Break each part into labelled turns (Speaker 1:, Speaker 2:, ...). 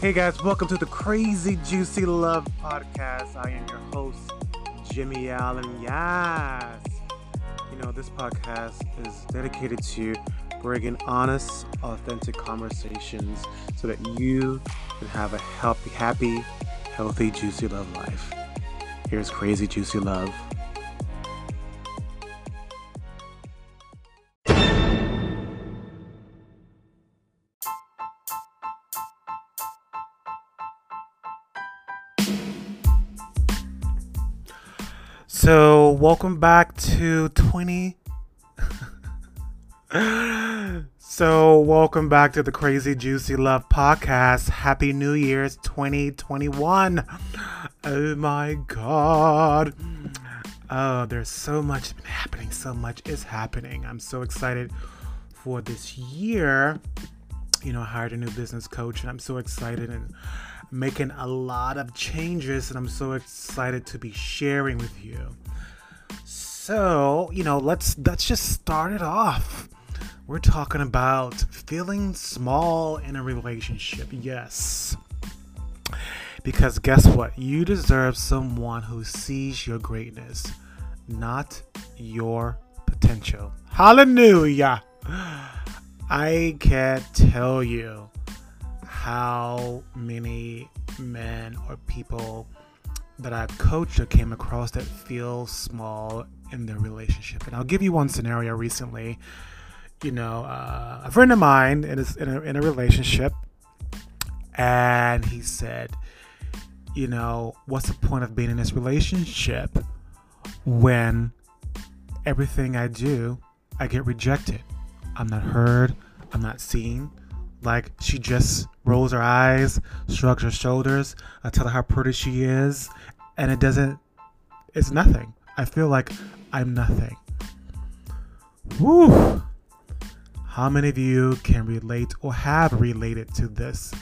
Speaker 1: Hey guys, welcome to the Crazy Juicy Love Podcast. I am your host, Jimmy Allen. Yes. You know, this podcast is dedicated to bringing honest, authentic conversations so that you can have a healthy, happy, healthy, juicy love life. Here's Crazy Juicy Love. Welcome back to 20. so, welcome back to the Crazy Juicy Love podcast. Happy New Year's 2021. Oh my God. Oh, there's so much happening. So much is happening. I'm so excited for this year. You know, I hired a new business coach, and I'm so excited and making a lot of changes, and I'm so excited to be sharing with you. So, you know, let's let's just start it off. We're talking about feeling small in a relationship. Yes. Because guess what? You deserve someone who sees your greatness, not your potential. Hallelujah. I can't tell you how many men or people that I've coached or came across that feel small in their relationship. And I'll give you one scenario recently. You know, uh, a friend of mine is in, a, in a relationship, and he said, you know, what's the point of being in this relationship when everything I do, I get rejected? I'm not heard, I'm not seen, like she just rolls her eyes, shrugs her shoulders. I tell her how pretty she is, and it doesn't. It's nothing. I feel like I'm nothing. Woo! How many of you can relate or have related to this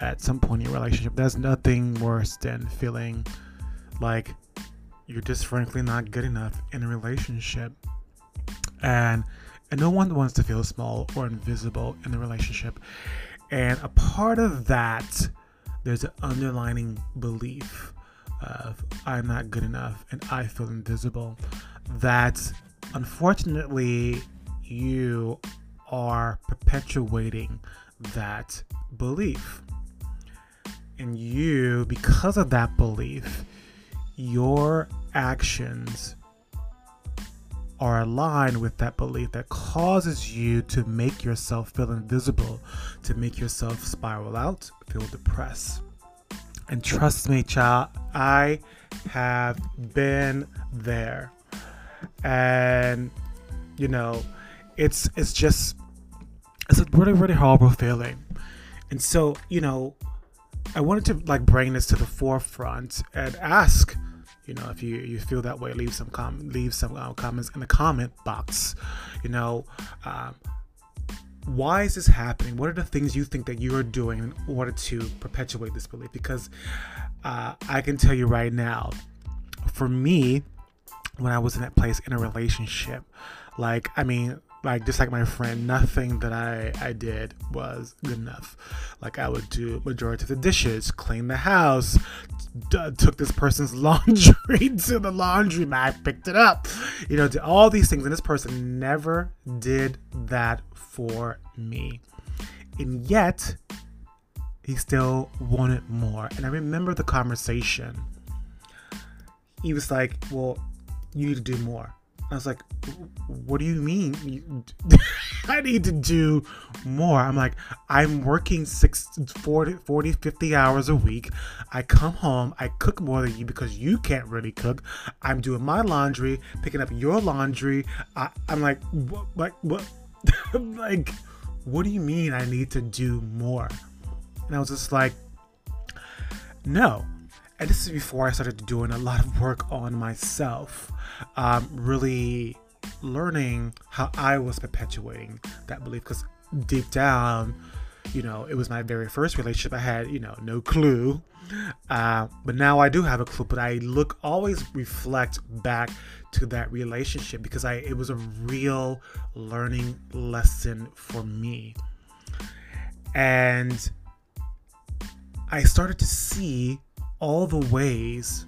Speaker 1: at some point in your relationship? There's nothing worse than feeling like you're just frankly not good enough in a relationship. And and no one wants to feel small or invisible in the relationship. And a part of that, there's an underlining belief of I'm not good enough and I feel invisible. That unfortunately you are perpetuating that belief. And you, because of that belief, your actions are aligned with that belief that causes you to make yourself feel invisible, to make yourself spiral out, feel depressed. And trust me, child, I have been there. And you know, it's it's just it's a really, really horrible feeling. And so, you know, I wanted to like bring this to the forefront and ask you know if you you feel that way leave some com- leave some uh, comments in the comment box. You know um, why is this happening? What are the things you think that you're doing in order to perpetuate this belief? Because uh, i can tell you right now for me when i was in that place in a relationship. Like i mean like just like my friend nothing that i i did was good enough. Like i would do majority of the dishes clean the house d- took this person's laundry to the laundry mat picked it up you know did all these things. And this person never did that for me. And yet he still wanted more. And i remember the conversation. He was like well you need to do more I was like, what do you mean? I need to do more. I'm like, I'm working six, 40, 40, 50 hours a week. I come home, I cook more than you because you can't really cook. I'm doing my laundry, picking up your laundry. I, am like, what, like, what? like, what do you mean I need to do more? And I was just like, no. And this is before I started doing a lot of work on myself um, really learning how I was perpetuating that belief because deep down, you know, it was my very first relationship. I had, you know, no clue. Uh, but now I do have a clue, but I look always reflect back to that relationship because I it was a real learning lesson for me. And I started to see all the ways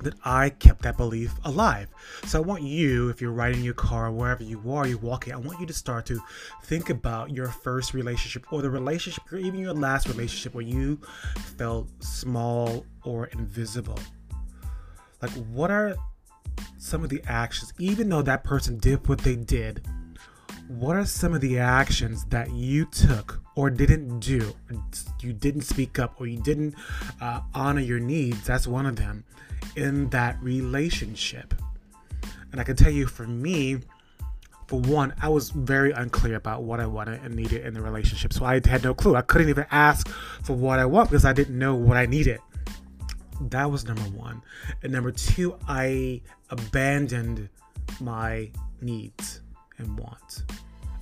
Speaker 1: that I kept that belief alive. So I want you, if you're riding your car, wherever you are, you're walking, I want you to start to think about your first relationship or the relationship or even your last relationship where you felt small or invisible. Like, what are some of the actions, even though that person did what they did? What are some of the actions that you took or didn't do? You didn't speak up or you didn't uh, honor your needs. That's one of them in that relationship. And I can tell you for me, for one, I was very unclear about what I wanted and needed in the relationship. So I had no clue. I couldn't even ask for what I want because I didn't know what I needed. That was number one. And number two, I abandoned my needs and wants.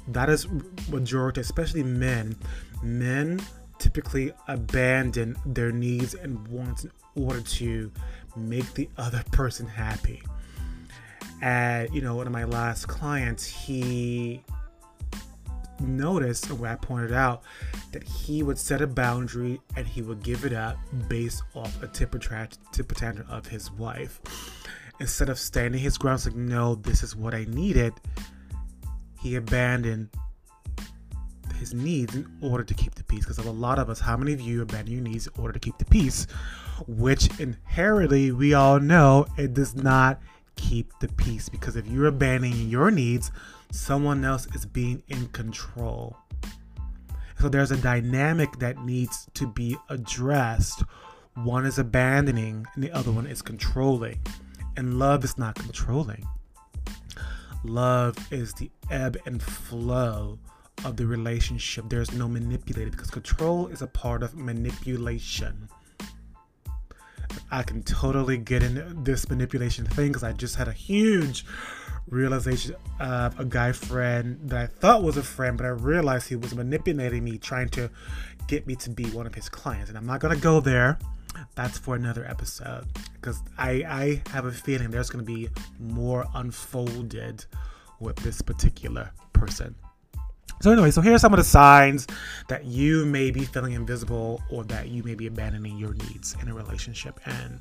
Speaker 1: That is majority, especially men. Men typically abandon their needs and wants in order to make the other person happy. And you know, one of my last clients, he noticed, or I pointed out, that he would set a boundary and he would give it up based off a temper, tra- temper tantrum of his wife. Instead of standing his ground, like, no, this is what I needed, he abandoned his needs in order to keep the peace. Because of a lot of us, how many of you abandon your needs in order to keep the peace? Which inherently we all know it does not keep the peace. Because if you're abandoning your needs, someone else is being in control. So there's a dynamic that needs to be addressed. One is abandoning, and the other one is controlling. And love is not controlling. Love is the ebb and flow of the relationship. There's no manipulating because control is a part of manipulation. I can totally get in this manipulation thing because I just had a huge realization of a guy friend that I thought was a friend, but I realized he was manipulating me, trying to get me to be one of his clients. And I'm not gonna go there. That's for another episode because I I have a feeling there's gonna be more unfolded with this particular person. So anyway, so here are some of the signs that you may be feeling invisible or that you may be abandoning your needs in a relationship. And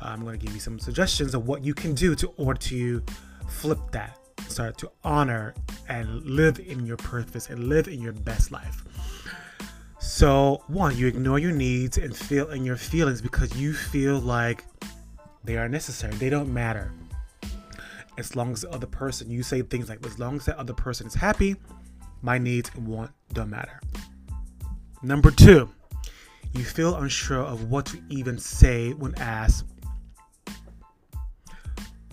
Speaker 1: uh, I'm going to give you some suggestions of what you can do to order to flip that, start to honor and live in your purpose and live in your best life. So one, you ignore your needs and feel in your feelings because you feel like they are necessary. They don't matter. As long as the other person, you say things like, as long as that other person is happy, my needs and want don't matter. Number two, you feel unsure of what to even say when asked,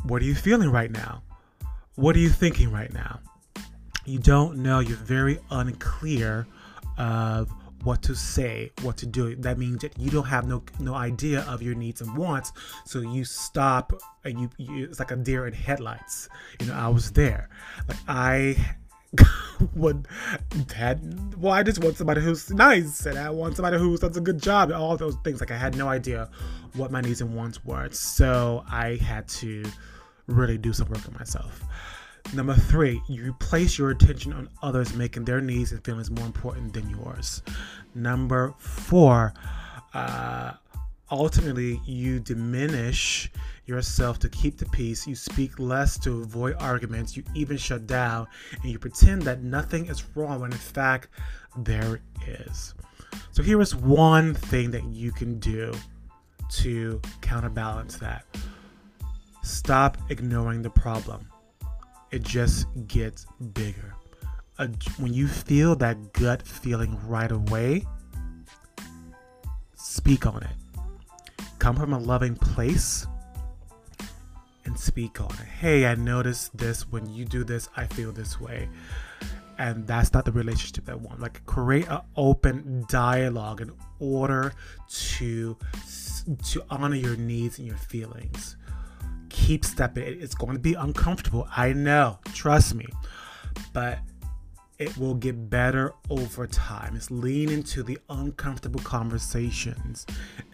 Speaker 1: What are you feeling right now? What are you thinking right now? You don't know, you're very unclear of what to say, what to do. That means that you don't have no no idea of your needs and wants. So you stop and you, you it's like a deer in headlights. You know, I was there. Like I would had well, I just want somebody who's nice and I want somebody who does a good job and all those things. Like I had no idea what my needs and wants were. So I had to really do some work on myself. Number three, you place your attention on others, making their needs and feelings more important than yours. Number four, uh, ultimately, you diminish yourself to keep the peace. You speak less to avoid arguments. You even shut down and you pretend that nothing is wrong when in fact there is. So, here is one thing that you can do to counterbalance that stop ignoring the problem, it just gets bigger. When you feel that gut feeling right away, speak on it. Come from a loving place and speak on it. Hey, I noticed this. When you do this, I feel this way. And that's not the relationship I want. Like create an open dialogue in order to to honor your needs and your feelings. Keep stepping. It's going to be uncomfortable. I know. Trust me. But it will get better over time. It's lean into the uncomfortable conversations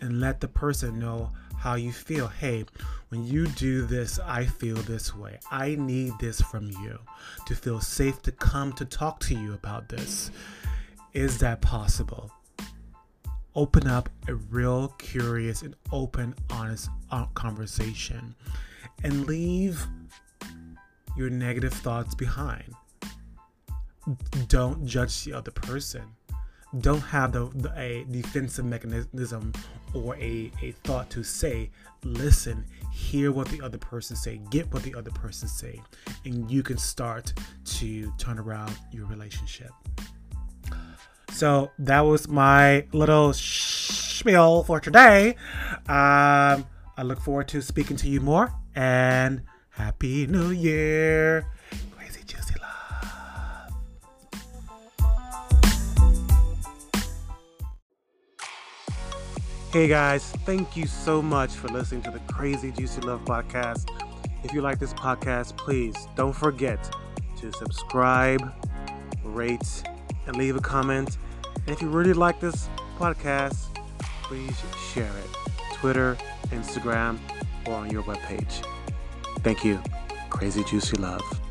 Speaker 1: and let the person know how you feel. Hey, when you do this, I feel this way. I need this from you to feel safe to come to talk to you about this. Is that possible? open up a real curious and open, honest uh, conversation and leave your negative thoughts behind. Don't judge the other person. Don't have the, the a defensive mechanism or a, a thought to say, listen, hear what the other person say, get what the other person say, and you can start to turn around your relationship. So that was my little spiel for today. Um, I look forward to speaking to you more and Happy New Year. Crazy Juicy Love. Hey guys, thank you so much for listening to the Crazy Juicy Love podcast. If you like this podcast, please don't forget to subscribe, rate, and leave a comment. And if you really like this podcast, please share it. Twitter, Instagram, or on your webpage. Thank you. Crazy Juicy Love.